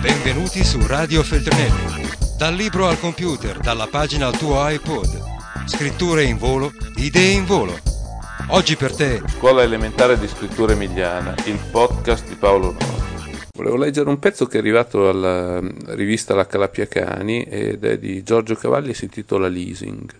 Benvenuti su Radio Feltrinelli. Dal libro al computer, dalla pagina al tuo iPod. Scritture in volo, idee in volo. Oggi per te. Scuola elementare di scrittura emiliana, il podcast di Paolo Nori. Volevo leggere un pezzo che è arrivato alla rivista La Calapia Cani ed è di Giorgio Cavalli e si intitola Leasing.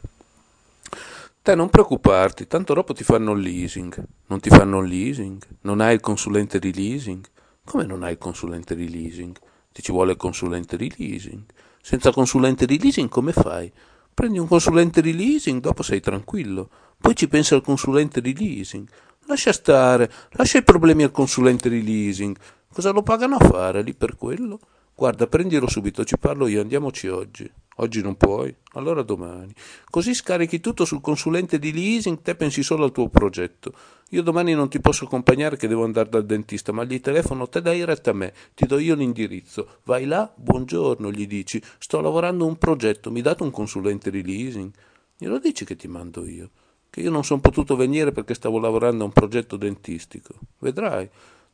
Te non preoccuparti, tanto dopo ti fanno il leasing. Non ti fanno il leasing? Non hai il consulente di leasing? Come non hai il consulente di leasing? Ti ci vuole il consulente di leasing. Senza consulente di leasing come fai? Prendi un consulente di leasing, dopo sei tranquillo. Poi ci pensa al consulente di leasing. Lascia stare, lascia i problemi al consulente di leasing. Cosa lo pagano a fare lì per quello? Guarda, prendilo subito, ci parlo io, andiamoci oggi. Oggi non puoi? Allora domani. Così scarichi tutto sul consulente di leasing, te pensi solo al tuo progetto. Io domani non ti posso accompagnare che devo andare dal dentista, ma gli telefono, te dai retta a me, ti do io l'indirizzo. Vai là, buongiorno, gli dici, sto lavorando un progetto, mi date un consulente di leasing? Glielo dici che ti mando io, che io non sono potuto venire perché stavo lavorando a un progetto dentistico. Vedrai.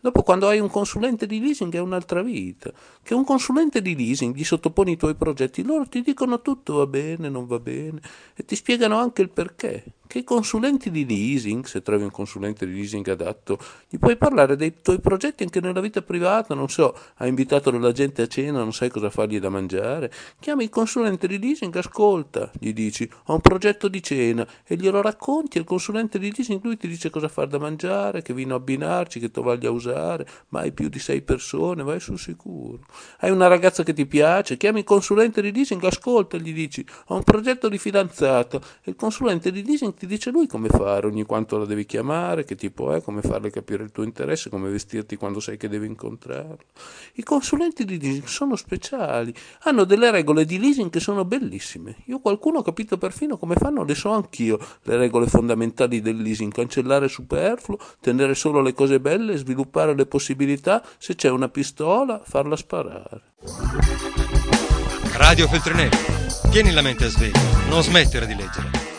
Dopo quando hai un consulente di leasing è un'altra vita, che un consulente di leasing gli sottoponi i tuoi progetti, loro ti dicono tutto va bene, non va bene e ti spiegano anche il perché che i consulenti di leasing, se trovi un consulente di leasing adatto, gli puoi parlare dei tuoi progetti anche nella vita privata, non so, hai invitato la gente a cena, non sai cosa fargli da mangiare, chiami il consulente di leasing, ascolta, gli dici, ho un progetto di cena e glielo racconti, il consulente di leasing lui ti dice cosa far da mangiare, che vino abbinarci, che tovaglia usare, mai più di sei persone, vai sul sicuro. Hai una ragazza che ti piace, chiami il consulente di leasing, ascolta, gli dici, ho un progetto di fidanzato e il consulente di leasing ti dice lui come fare, ogni quanto la devi chiamare, che tipo è, come farle capire il tuo interesse, come vestirti quando sai che devi incontrarlo. I consulenti di leasing sono speciali, hanno delle regole di leasing che sono bellissime. Io qualcuno ho capito perfino come fanno, le so anch'io, le regole fondamentali del leasing, cancellare superfluo, tenere solo le cose belle, sviluppare le possibilità, se c'è una pistola, farla sparare. Radio Feltrinelli. Tieni la mente a sveglia, non smettere di leggere.